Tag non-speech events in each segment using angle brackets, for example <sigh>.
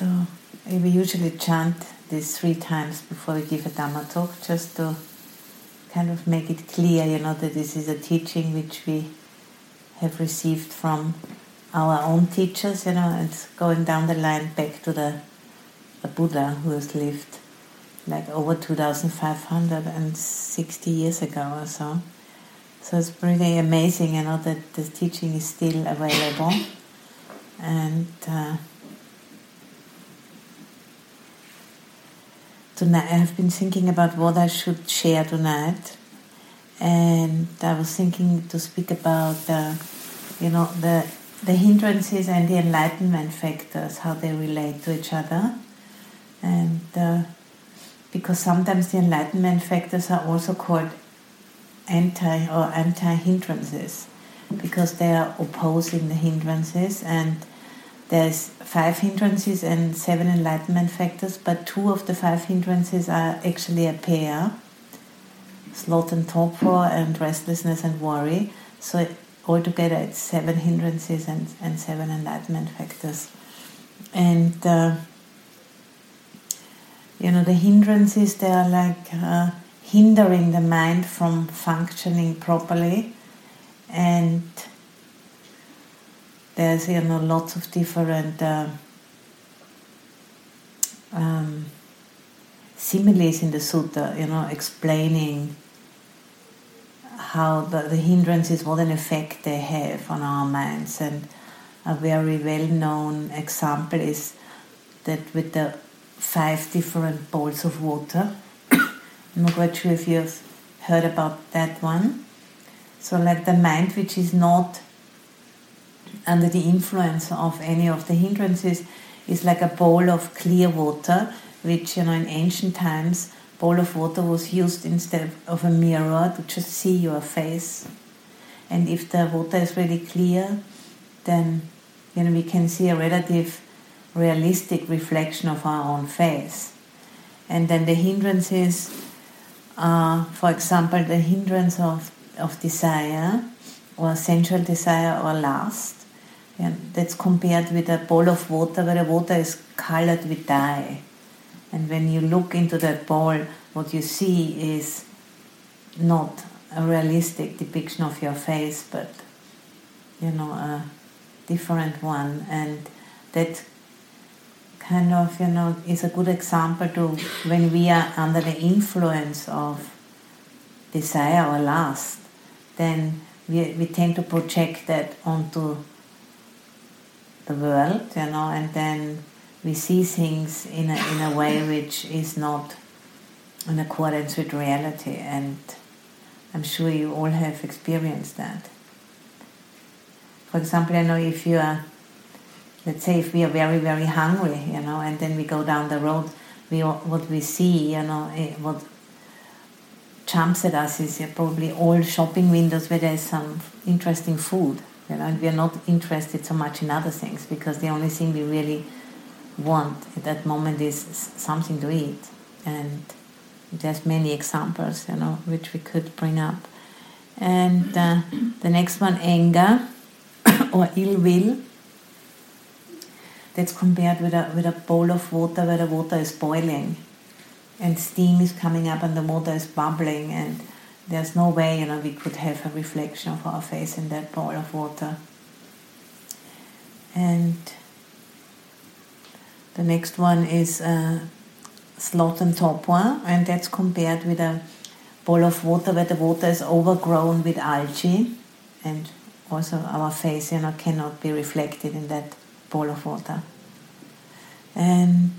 So we usually chant this three times before we give a Dhamma talk, just to kind of make it clear, you know, that this is a teaching which we have received from our own teachers, you know, and going down the line back to the, the Buddha who has lived like over 2,560 years ago or so. So it's pretty amazing, you know, that this teaching is still available. And uh, tonight. I have been thinking about what I should share tonight, and I was thinking to speak about uh, you know the the hindrances and the enlightenment factors, how they relate to each other, and uh, because sometimes the enlightenment factors are also called anti or anti hindrances because they are opposing the hindrances and there's five hindrances and seven enlightenment factors, but two of the five hindrances are actually a pair sloth and torpor and restlessness and worry. So altogether it's seven hindrances and, and seven enlightenment factors. And uh, you know, the hindrances they are like uh, hindering the mind from functioning properly and there's you know lots of different uh, um, similes in the sutta, you know, explaining how the, the hindrances, what an effect they have on our minds. And a very well known example is that with the five different bowls of water, <coughs> I'm not quite sure if you've heard about that one. So, like the mind, which is not under the influence of any of the hindrances is like a bowl of clear water, which you know in ancient times bowl of water was used instead of a mirror to just see your face. And if the water is really clear, then you know we can see a relative realistic reflection of our own face. And then the hindrances are, for example, the hindrance of, of desire or sensual desire or lust that's compared with a bowl of water where the water is colored with dye. And when you look into that bowl, what you see is not a realistic depiction of your face, but you know, a different one. And that kind of, you know, is a good example to when we are under the influence of desire or lust, then we, we tend to project that onto the world, you know, and then we see things in a, in a way which is not in accordance with reality. And I'm sure you all have experienced that. For example, I know if you are, let's say, if we are very, very hungry, you know, and then we go down the road, we what we see, you know, eh, what jumps at us is probably all shopping windows where there's some interesting food you know, and we are not interested so much in other things because the only thing we really want at that moment is something to eat. And there's many examples, you know, which we could bring up. And uh, the next one, anger <coughs> or ill will. That's compared with a, with a bowl of water where the water is boiling and steam is coming up and the water is bubbling and there's no way, you know, we could have a reflection of our face in that bowl of water. And the next one is uh, sloth and torpor, and that's compared with a bowl of water where the water is overgrown with algae, and also our face, you know, cannot be reflected in that bowl of water. And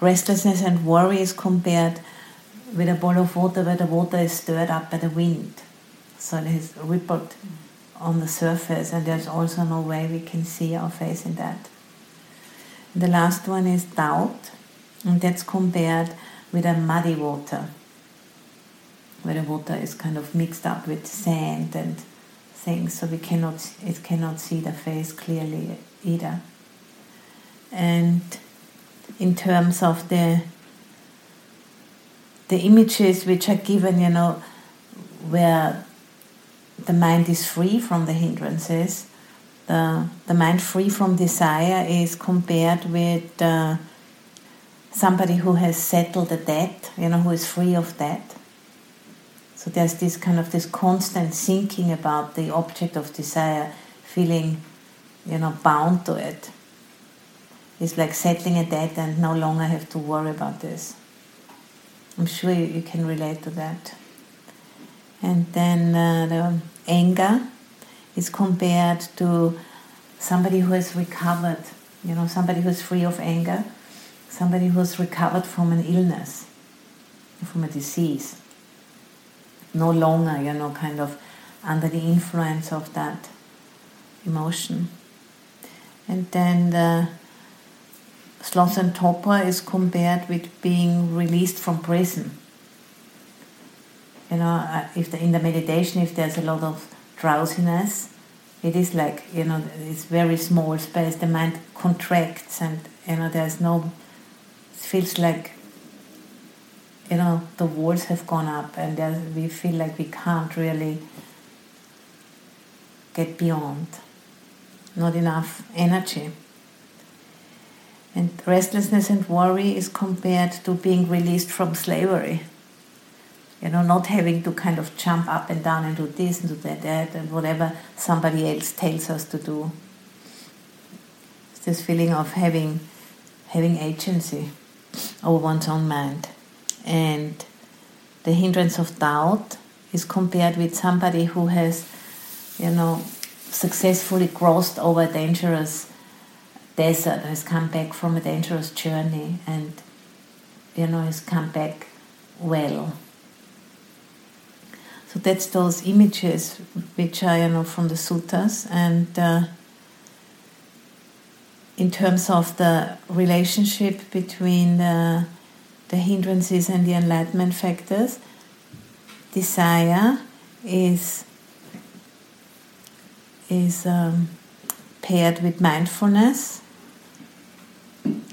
restlessness and worry is compared with a bowl of water where the water is stirred up by the wind. So it has rippled on the surface, and there's also no way we can see our face in that. The last one is doubt, and that's compared with a muddy water, where the water is kind of mixed up with sand and things, so we cannot it cannot see the face clearly either. And in terms of the the images which are given, you know, where the mind is free from the hindrances. The, the mind free from desire is compared with uh, somebody who has settled a debt, you know, who is free of debt. So there's this kind of this constant thinking about the object of desire, feeling, you know, bound to it. It's like settling a debt and no longer have to worry about this. I'm sure you, can relate to that. And then uh, the anger is compared to somebody who has recovered, you know, somebody who's free of anger, somebody who's recovered from an illness, from a disease. No longer, you know, kind of under the influence of that emotion. And then the sloth and torpor is compared with being released from prison you know, uh, if the, in the meditation, if there's a lot of drowsiness, it is like, you know, it's very small space, the mind contracts and, you know, there's no, it feels like, you know, the walls have gone up and we feel like we can't really get beyond. Not enough energy. And restlessness and worry is compared to being released from slavery you know, not having to kind of jump up and down and do this and do that, that and whatever somebody else tells us to do. It's this feeling of having having agency over one's own mind. And the hindrance of doubt is compared with somebody who has, you know, successfully crossed over dangerous desert, has come back from a dangerous journey and, you know, has come back well so that's those images which are you know from the suttas and uh, in terms of the relationship between the, the hindrances and the enlightenment factors, desire is is um, paired with mindfulness.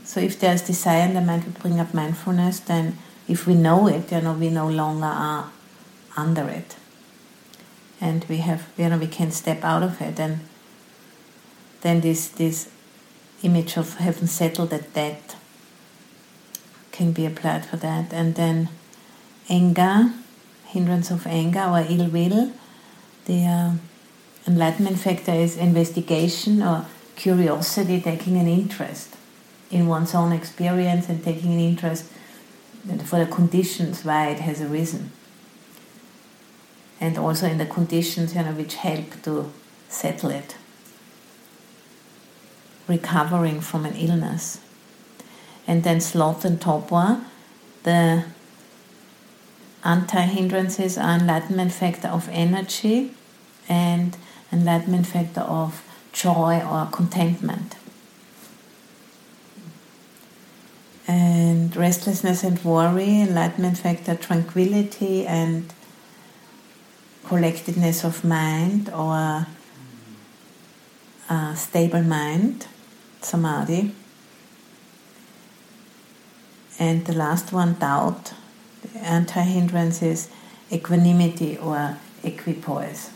So if there's desire in the mind, we bring up mindfulness. Then, if we know it, you know, we no longer are under it and we have you know we can step out of it and then this this image of having settled at that can be applied for that and then anger hindrance of anger or ill will the uh, enlightenment factor is investigation or curiosity taking an interest in one's own experience and taking an interest for the conditions why it has arisen and also in the conditions you know, which help to settle it. Recovering from an illness. And then sloth and torpor, the anti hindrances are enlightenment factor of energy and enlightenment factor of joy or contentment. And restlessness and worry, enlightenment factor tranquility and collectedness of mind or a stable mind, samadhi. And the last one, doubt. The anti hindrance is equanimity or equipoise.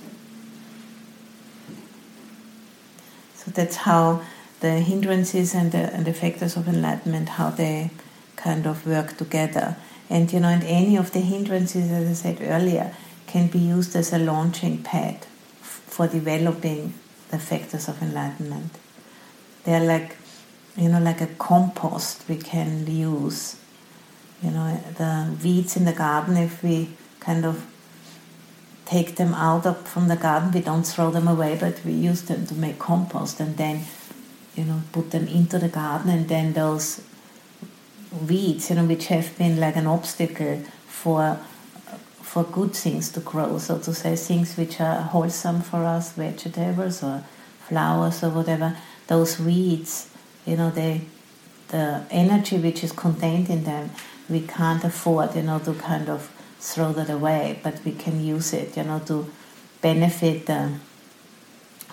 So that's how the hindrances and the, and the factors of enlightenment, how they kind of work together. And you know, and any of the hindrances, as I said earlier, can be used as a launching pad for developing the factors of enlightenment. They're like, you know, like a compost we can use. You know, the weeds in the garden, if we kind of take them out of, from the garden, we don't throw them away, but we use them to make compost and then, you know, put them into the garden and then those weeds, you know, which have been like an obstacle for for good things to grow, so to say, things which are wholesome for us, vegetables or flowers or whatever, those weeds, you know, they, the energy which is contained in them, we can't afford, you know, to kind of throw that away, but we can use it, you know, to benefit uh,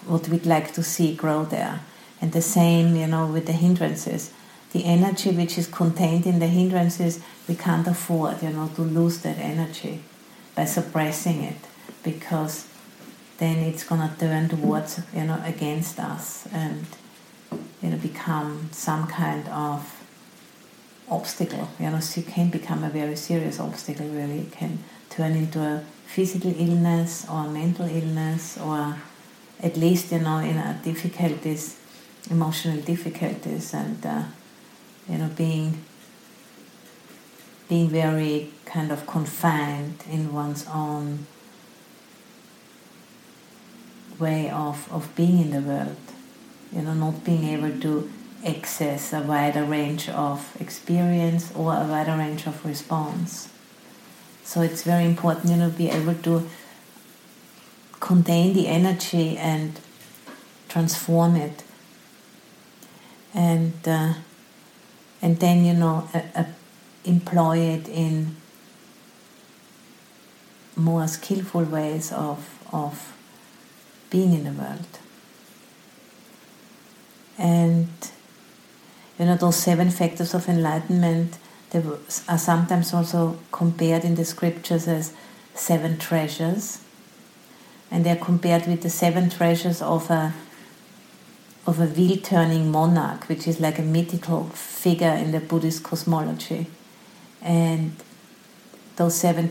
what we'd like to see grow there. And the same, you know, with the hindrances. The energy which is contained in the hindrances, we can't afford, you know, to lose that energy by suppressing it, because then it's gonna turn towards, you know, against us and you know become some kind of obstacle. You know, so it can become a very serious obstacle. Really, it can turn into a physical illness or mental illness, or at least you know in a difficulties, emotional difficulties, and uh, you know being being very kind of confined in one's own way of, of being in the world. You know, not being able to access a wider range of experience or a wider range of response. So it's very important, you know, be able to contain the energy and transform it, and uh, and then you know employ it in more skillful ways of of being in the world. And you know, those seven factors of enlightenment they are sometimes also compared in the scriptures as seven treasures. And they're compared with the seven treasures of a of a wheel turning monarch, which is like a mythical figure in the Buddhist cosmology. And those seven,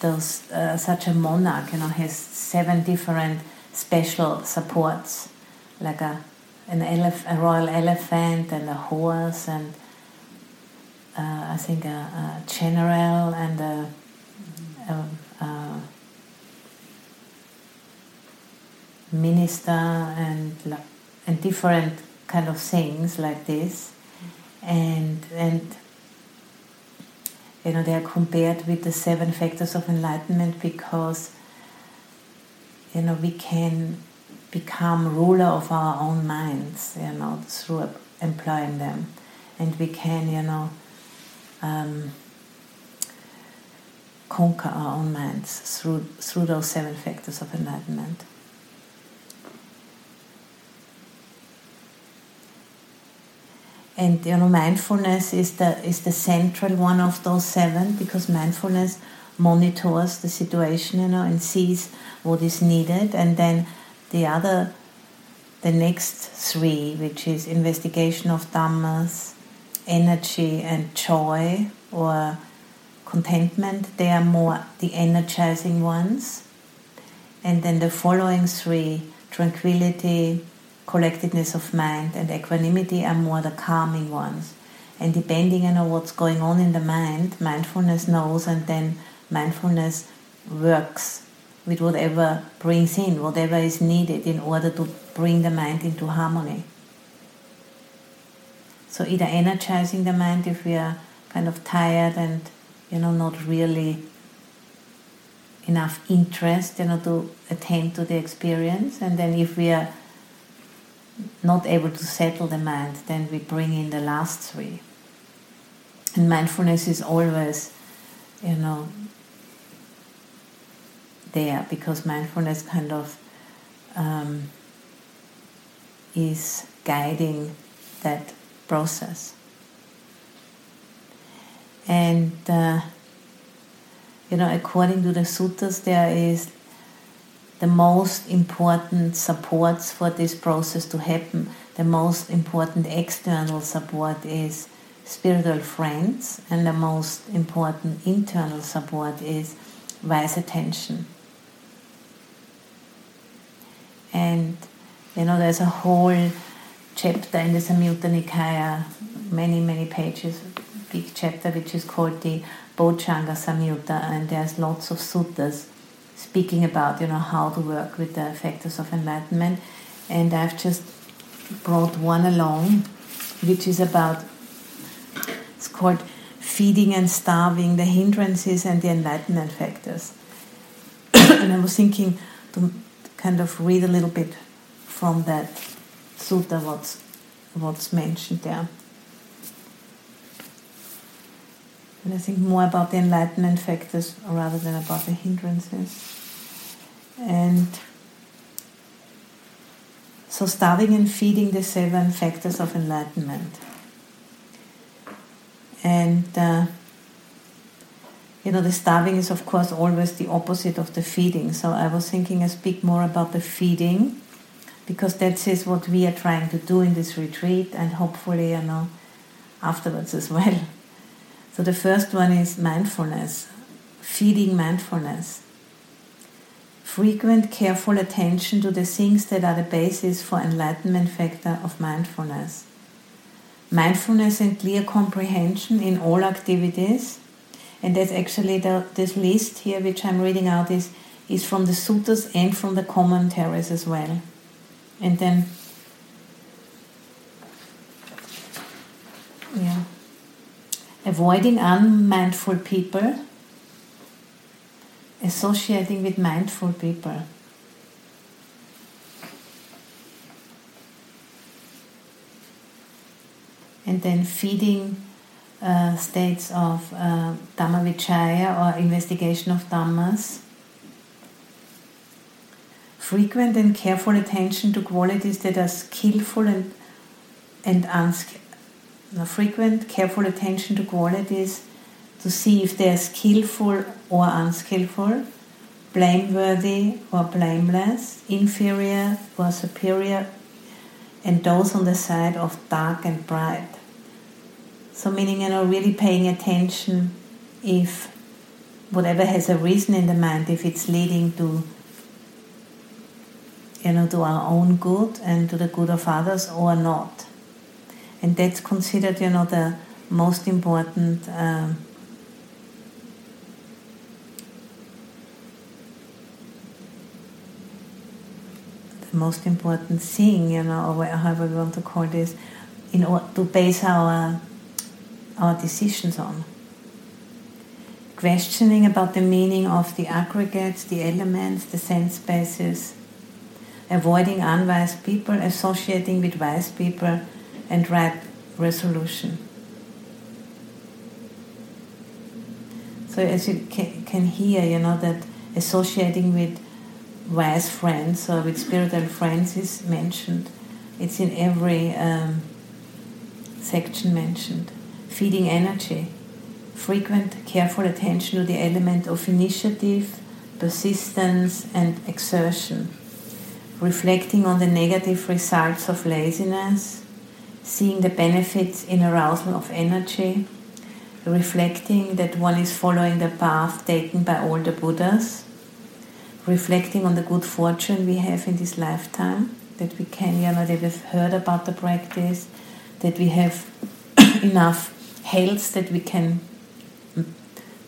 those uh, such a monarch, you know, has seven different special supports, like a an elef- a royal elephant and a horse and uh, I think a, a, general and a, a, a, minister and and different kind of things like this, and and you know they are compared with the seven factors of enlightenment because you know we can become ruler of our own minds, you know, through employing them. And we can, you know, um, conquer our own minds through, through those seven factors of enlightenment. And you know, mindfulness is the is the central one of those seven because mindfulness monitors the situation, you know, and sees what is needed, and then the other, the next three, which is investigation of dhammas, energy and joy or contentment, they are more the energizing ones. And then the following three, tranquility, collectedness of mind, and equanimity, are more the calming ones. And depending on what's going on in the mind, mindfulness knows, and then mindfulness works with whatever brings in, whatever is needed in order to bring the mind into harmony. So either energizing the mind if we are kind of tired and you know not really enough interest you know to attend to the experience and then if we are not able to settle the mind then we bring in the last three and mindfulness is always you know there because mindfulness kind of um, is guiding that process. And uh, you know, according to the suttas, there is the most important supports for this process to happen. The most important external support is spiritual friends, and the most important internal support is wise attention. And you know, there's a whole chapter in the Samyutta Nikaya, many, many pages, big chapter, which is called the Bojjhanga Samyutta, and there's lots of suttas speaking about, you know, how to work with the factors of enlightenment. And I've just brought one along, which is about, it's called feeding and starving, the hindrances and the enlightenment factors. <coughs> and I was thinking to kind of read a little bit from that sutta what's, what's mentioned there. And I think more about the enlightenment factors rather than about the hindrances. And so, starving and feeding the seven factors of enlightenment. And uh, you know, the starving is of course always the opposite of the feeding. So I was thinking I speak more about the feeding because that is what we are trying to do in this retreat and hopefully, you know, afterwards as well. <laughs> So the first one is mindfulness, feeding mindfulness. Frequent, careful attention to the things that are the basis for enlightenment factor of mindfulness. Mindfulness and clear comprehension in all activities and that's actually the, this list here which I'm reading out is is from the suttas and from the commentaries as well. And then yeah. Avoiding unmindful people, associating with mindful people. And then feeding uh, states of uh, Dhamma Vichaya or investigation of Dhammas. Frequent and careful attention to qualities that are skillful and, and unskillful. Frequent, careful attention to qualities to see if they are skillful or unskillful, blameworthy or blameless, inferior or superior, and those on the side of dark and bright. So, meaning, you know, really paying attention if whatever has a reason in the mind, if it's leading to, you know, to our own good and to the good of others or not. And that's considered, you know, the most important. Um, the most important thing, you know, or however we want to call this, in order to base our our decisions on. Questioning about the meaning of the aggregates, the elements, the sense spaces, avoiding unwise people, associating with wise people, and right resolution. So, as you can hear, you know that associating with wise friends or with spiritual friends is mentioned. It's in every um, section mentioned feeding energy, frequent, careful attention to the element of initiative, persistence, and exertion, reflecting on the negative results of laziness, seeing the benefits in arousal of energy, reflecting that one is following the path taken by all the Buddhas, reflecting on the good fortune we have in this lifetime, that we can, you know, that we've heard about the practice, that we have <coughs> enough health that we can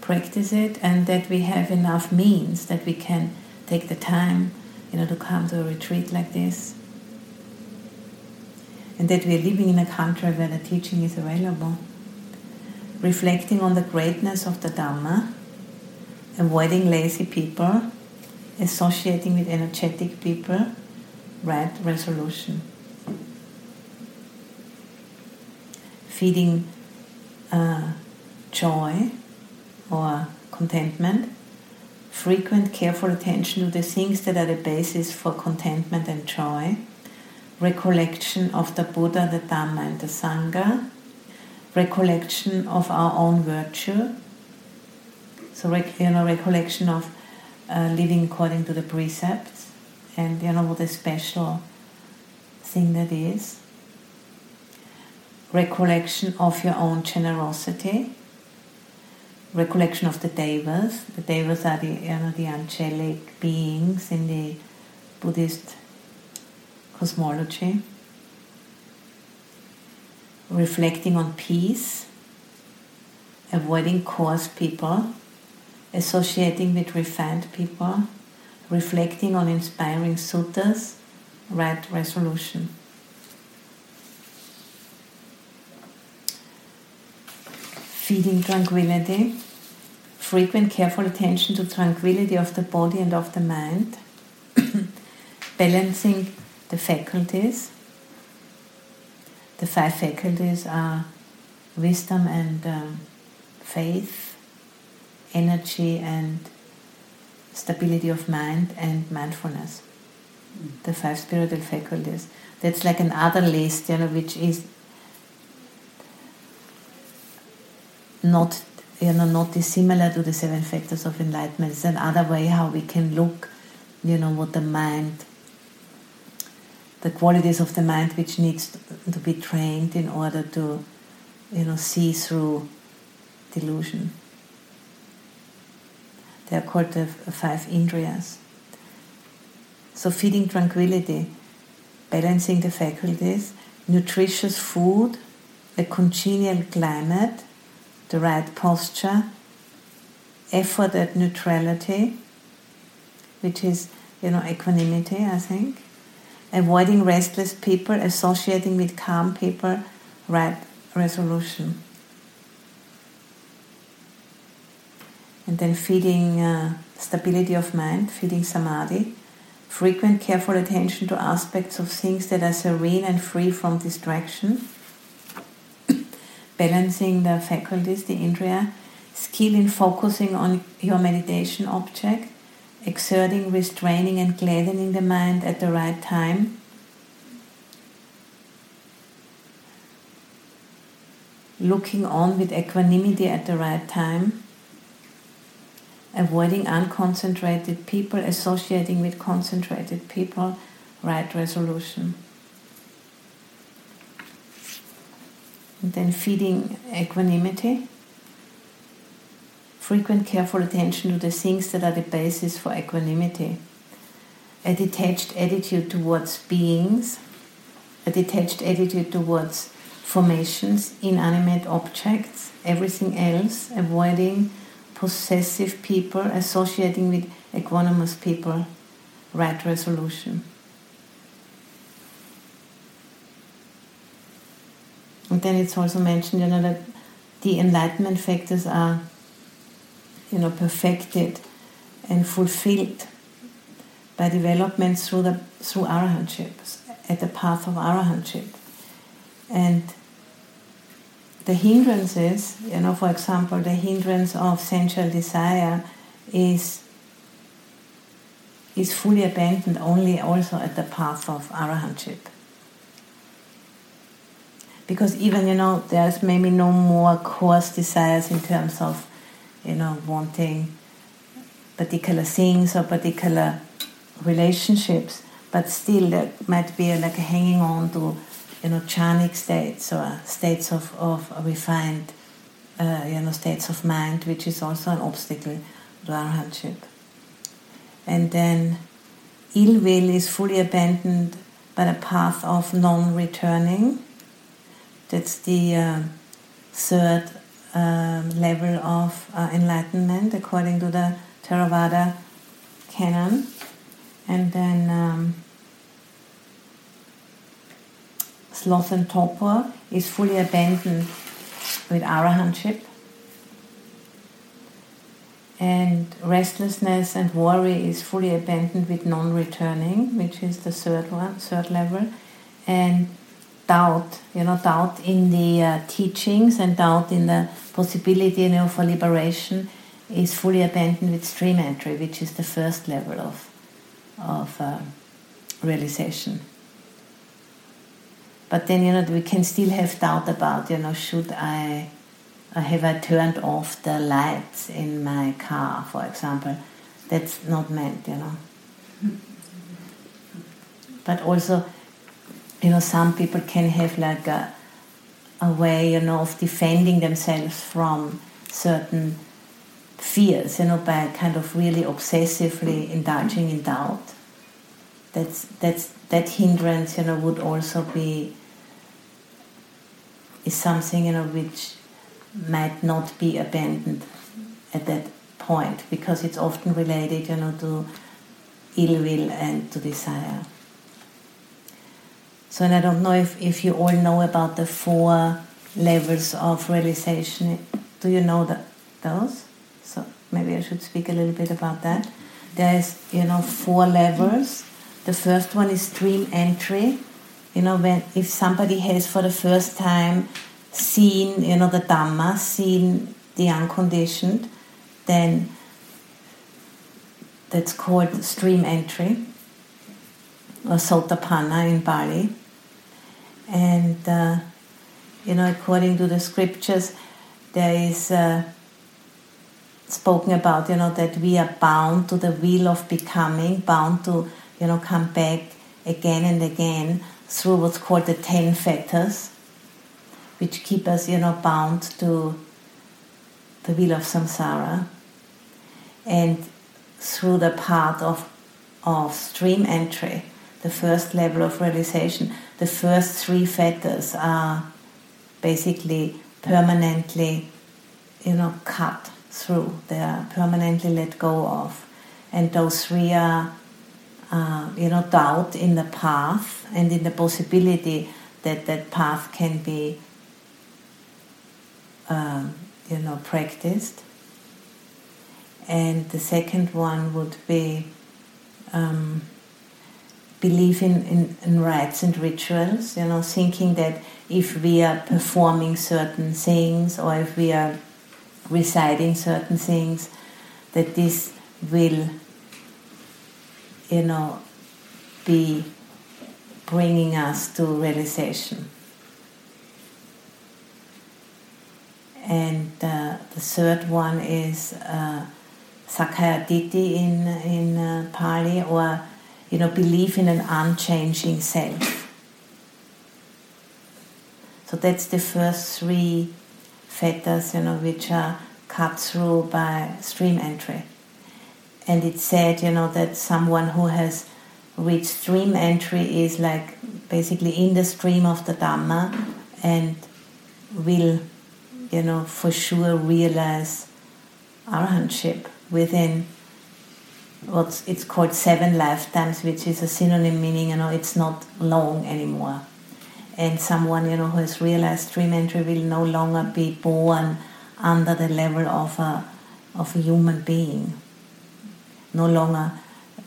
practice it and that we have enough means that we can take the time you know to come to a retreat like this and that we are living in a country where the teaching is available. Reflecting on the greatness of the dhamma avoiding lazy people associating with energetic people right resolution. Feeding uh, joy or contentment, frequent careful attention to the things that are the basis for contentment and joy, recollection of the Buddha, the Dhamma, and the Sangha, recollection of our own virtue, so you know recollection of uh, living according to the precepts, and you know what a special thing that is. Recollection of your own generosity, recollection of the devas. The devas are the, you know, the angelic beings in the Buddhist cosmology. Reflecting on peace, avoiding coarse people, associating with refined people, reflecting on inspiring suttas, right resolution. feeding tranquility, frequent careful attention to tranquility of the body and of the mind, <coughs> balancing the faculties. The five faculties are wisdom and um, faith, energy and stability of mind, and mindfulness. The five spiritual faculties. That's like another list, you know, which is not you know not dissimilar to the seven factors of enlightenment. It's another way how we can look, you know, what the mind, the qualities of the mind which needs to be trained in order to, you know, see through delusion. They are called the five indriyas. So feeding tranquility, balancing the faculties, nutritious food, a congenial climate, the right posture, effort at neutrality, which is, you know, equanimity, I think, avoiding restless people, associating with calm people, right resolution. And then feeding uh, stability of mind, feeding samadhi, frequent careful attention to aspects of things that are serene and free from distraction. <coughs> Balancing the faculties, the indriya, skill in focusing on your meditation object, exerting, restraining, and gladdening the mind at the right time. Looking on with equanimity at the right time, avoiding unconcentrated people, associating with concentrated people, right resolution. And then feeding equanimity. Frequent careful attention to the things that are the basis for equanimity. A detached attitude towards beings, a detached attitude towards formations, inanimate objects, everything else, avoiding possessive people, associating with equanimous people, right resolution. And then it's also mentioned, you know, that the enlightenment factors are, you know, perfected and fulfilled by development through the through arahantship, at the path of arahantship. And the hindrances, you know, for example, the hindrance of sensual desire is is fully abandoned only also at the path of arahantship because even you know there's maybe no more coarse desires in terms of you know wanting particular things or particular relationships but still there might be like a hanging on to you know jhanic states or states of, of refined uh, you know states of mind which is also an obstacle to arahantship and then ill will is fully abandoned by the path of non-returning. That's the uh, third um, level of uh, enlightenment according to the Theravada canon. And then um, sloth and torpor is fully abandoned with arahantship. And restlessness and worry is fully abandoned with non-returning, which is the third one, third level. And doubt, you know, doubt in the uh, teachings and doubt in the possibility you know, for liberation is fully abandoned with stream entry, which is the first level of, of uh, realization. But then, you know, we can still have doubt about, you know, should I, have I turned off the lights in my car, for example? That's not meant, you know. But also, you know, some people can have like a, a way, you know, of defending themselves from certain fears, you know, by kind of really obsessively indulging in doubt. That's that's that hindrance, you know, would also be is something, you know, which might not be abandoned at that point because it's often related, you know, to ill will and to desire. So, and I don't know if, if you all know about the four levels of realization Do you know that those? So maybe I should speak a little bit about that. There's you know four levels. The first one is stream entry. You know when if somebody has for the first time seen you know the Dhamma, seen the unconditioned, then that's called stream entry or sotapanna in Pali. And uh, you know, according to the scriptures, there is uh, spoken about you know that we are bound to the wheel of becoming, bound to you know come back again and again through what's called the ten fetters, which keep us you know bound to the wheel of samsara, and through the path of of stream entry, the first level of realization, the first three fetters are basically permanently, you know, cut through. They are permanently let go of, and those three are, uh, you know, doubt in the path and in the possibility that that path can be, um, you know, practiced. And the second one would be. Um, believe in, in, in rites and rituals, you know, thinking that if we are performing certain things or if we are reciting certain things, that this will, you know, be bringing us to realization. And uh, the third one is uh, Sakkayaditthi in, in uh, Pali, or you know, believe in an unchanging self. So that's the first three fetters, you know, which are cut through by stream entry. And it said, you know, that someone who has reached stream entry is like basically in the stream of the Dhamma and will, you know, for sure realize arahantship within what's it's called seven lifetimes, which is a synonym meaning you know it's not long anymore. And someone you know who has realized stream entry will no longer be born under the level of a of a human being. No longer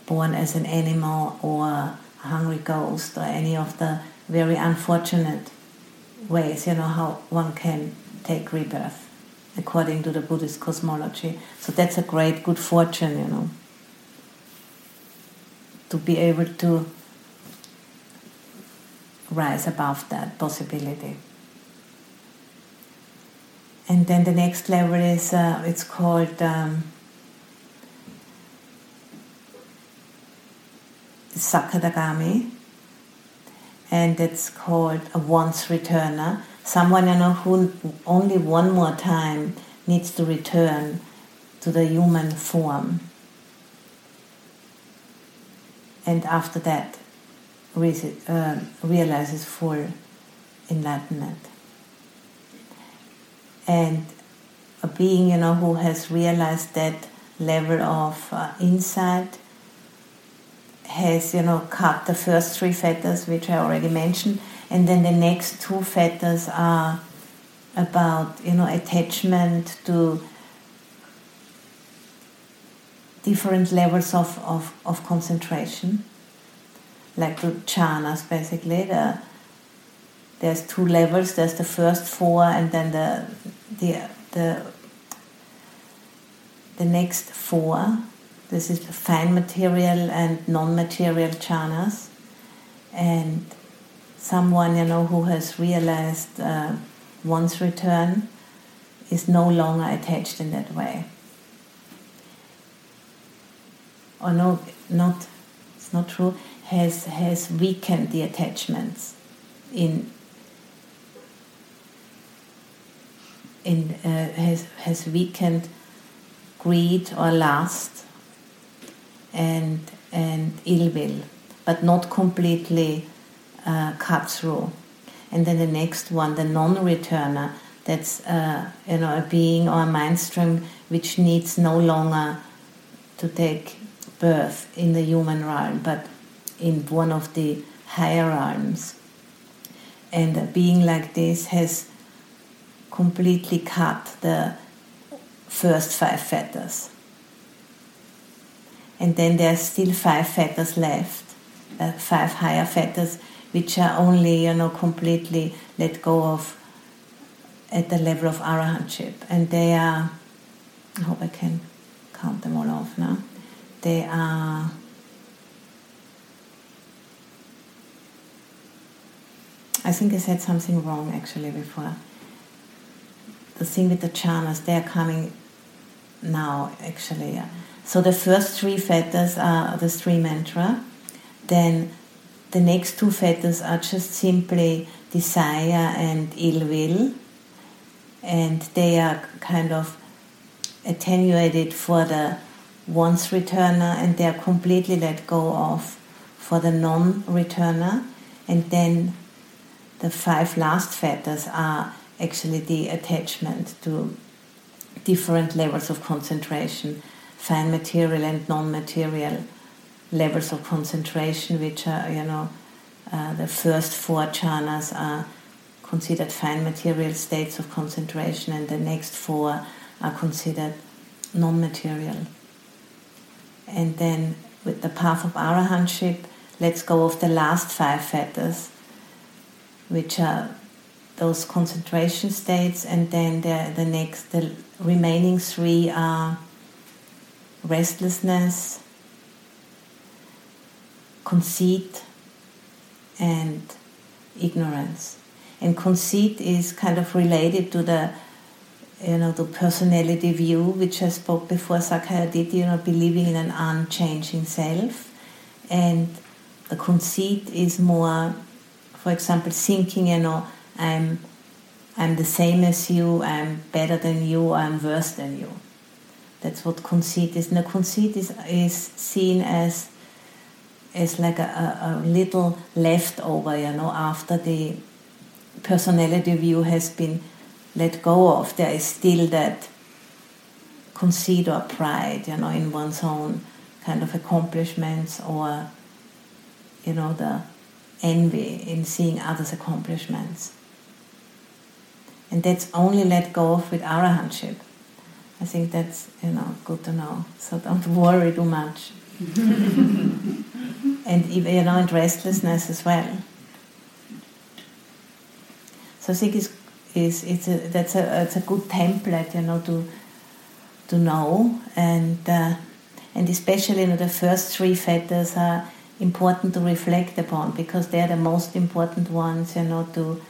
born as an animal or a hungry ghost or any of the very unfortunate ways, you know, how one can take rebirth according to the Buddhist cosmology. So that's a great good fortune, you know to be able to rise above that possibility. And then the next level is uh, it's called um, Sakadagami, and it's called a once returner. Someone you know who only one more time needs to return to the human form and after that uh, realizes full enlightenment. And a being, you know, who has realized that level of uh, insight has, you know, cut the first three fetters, which I already mentioned, and then the next two fetters are about, you know, attachment to different levels of, of, of concentration, like the jhanas basically. The, there's two levels. There's the first four, and then the the the the next four. This is the fine material and non-material jhanas, and someone you know who has realized uh, one's return is no longer attached in that way or no, not, it's not true, has, has weakened the attachments in, in uh, has, has weakened greed or lust and, and ill will, but not completely uh, cut through. And then the next one, the non-returner, that's uh, you know a being or a mind stream which needs no longer to take birth in the human realm, but in one of the higher realms. And being like this has completely cut the first five fetters. And then there are still five fetters left, uh, five higher fetters, which are only, you know, completely let go of at the level of arahantship. And they are, I hope I can count them all off now. I think I said something wrong actually before. The thing with the jhanas, they are coming now actually. So the first three fetters are the three mantra. Then the next two fetters are just simply desire and ill will, and they are kind of attenuated for the once returner, and they are completely let go of for the non returner, and then the five last fetters are actually the attachment to different levels of concentration, fine material and non-material levels of concentration, which are, you know, uh, the first four jhanas are considered fine material states of concentration, and the next four are considered non-material. And then with the path of arahantship, let's go of the last five fetters which are those concentration states, and then the, the next, the remaining three are restlessness, conceit, and ignorance. And conceit is kind of related to the you know the personality view which I spoke before sakkaya ditthi, you know, believing in an unchanging self. And the conceit is more for example, thinking, you know, I'm, I'm the same as you, I'm better than you, I'm worse than you. That's what conceit is. Now, conceit is, is seen as, as like a, a, a little leftover, you know, after the personality view has been let go of. There is still that conceit or pride, you know, in one's own kind of accomplishments or, you know, the envy in seeing others' accomplishments. And that's only let go of with arahantship. I think that's you know good to know. So don't <laughs> worry too much. <laughs> and even you know, and restlessness as well. So I think it's, is it's a, that's a it's a good template, you know, to to know and uh, and especially you know the first three factors are important to reflect upon because they're the most important ones, you know, to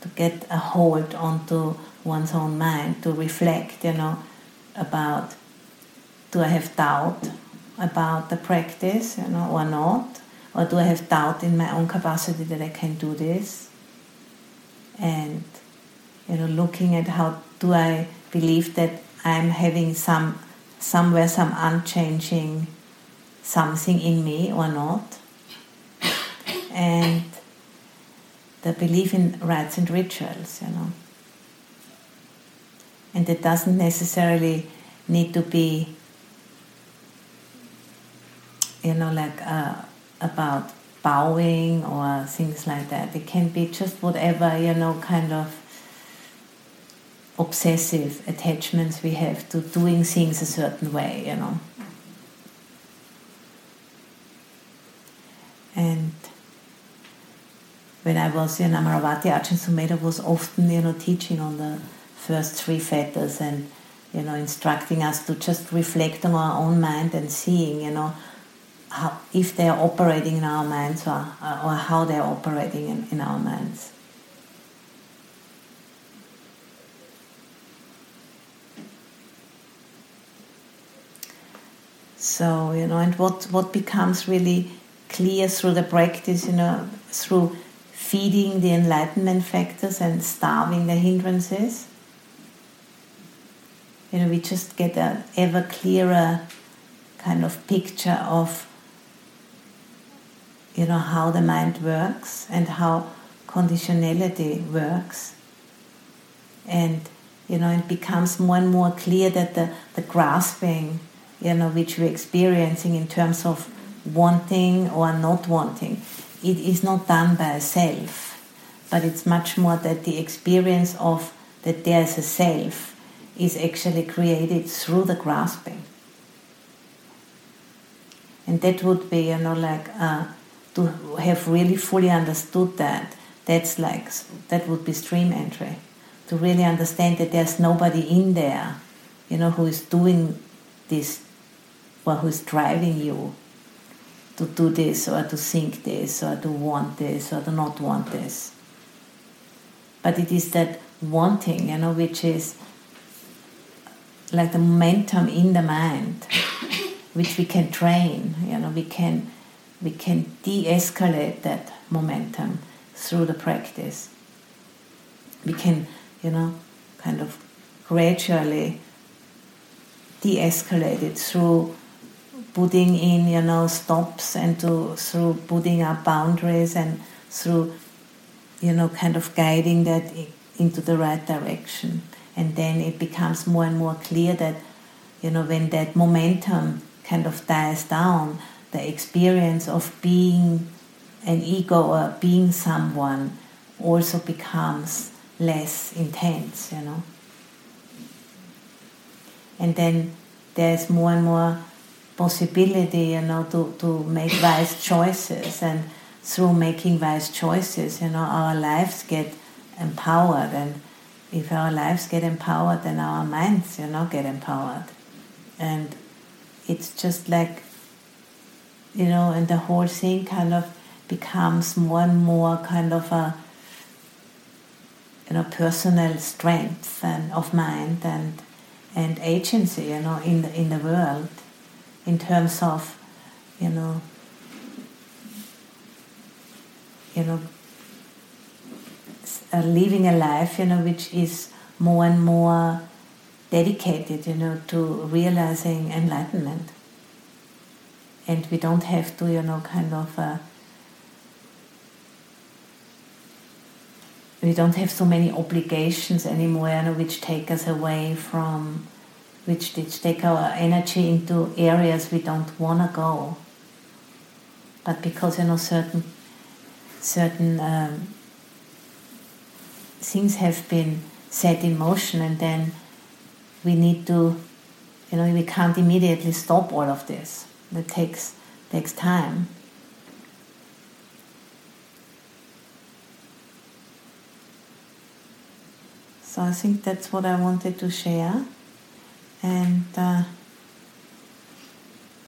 to get a hold onto one's own mind, to reflect, you know, about do I have doubt about the practice, you know, or not? Or do I have doubt in my own capacity that I can do this? And you know, looking at how do I believe that I'm having some somewhere some unchanging something in me or not. And the belief in rites and rituals, you know. And it doesn't necessarily need to be, you know, like uh, about bowing or things like that. It can be just whatever, you know, kind of obsessive attachments we have to doing things a certain way, you know. And when I was in Amaravati, Ajahn Sumedho was often, you know, teaching on the first three fetters and, you know, instructing us to just reflect on our own mind and seeing, you know, how, if they are operating in our minds or, or how they are operating in, in our minds. So, you know, and what, what becomes really clear through the practice, you know, through feeding the enlightenment factors and starving the hindrances. You know, we just get an ever clearer kind of picture of, you know, how the mind works and how conditionality works. And, you know, it becomes more and more clear that the, the grasping, you know, which we're experiencing in terms of wanting or not wanting. It is not done by a self, but it's much more that the experience of that there's a self is actually created through the grasping. And that would be, you know, like uh, to have really fully understood that. That's like, that would be stream entry. To really understand that there's nobody in there, you know, who is doing this or who's driving you to do this or to think this or to want this or to not want this. But it is that wanting, you know, which is like the momentum in the mind, <coughs> which we can train. You know, we can we can de-escalate that momentum through the practice. We can, you know, kind of gradually de-escalate it through putting in, you know, stops and to through putting up boundaries and through, you know, kind of guiding that into the right direction. And then it becomes more and more clear that you know when that momentum kind of dies down the experience of being an ego or being someone also becomes less intense you know. And then there's more and more possibility you know to, to make wise choices and through making wise choices you know our lives get empowered and if our lives get empowered, then our minds, you know, get empowered. And it's just like, you know, and the whole thing kind of becomes more and more kind of a, you know, personal strength and of mind and and agency, you know, in the in the world, in terms of, you know, you know, uh, living a life, you know, which is more and more dedicated, you know, to realizing enlightenment. And we don't have to, you know, kind of. Uh, we don't have so many obligations anymore, you know, which take us away from, which take our energy into areas we don't want to go. But because you know certain certain um, things have been set in motion and then we need to you know we can't immediately stop all of this. That takes takes time. So i think that's what i wanted to share and uh,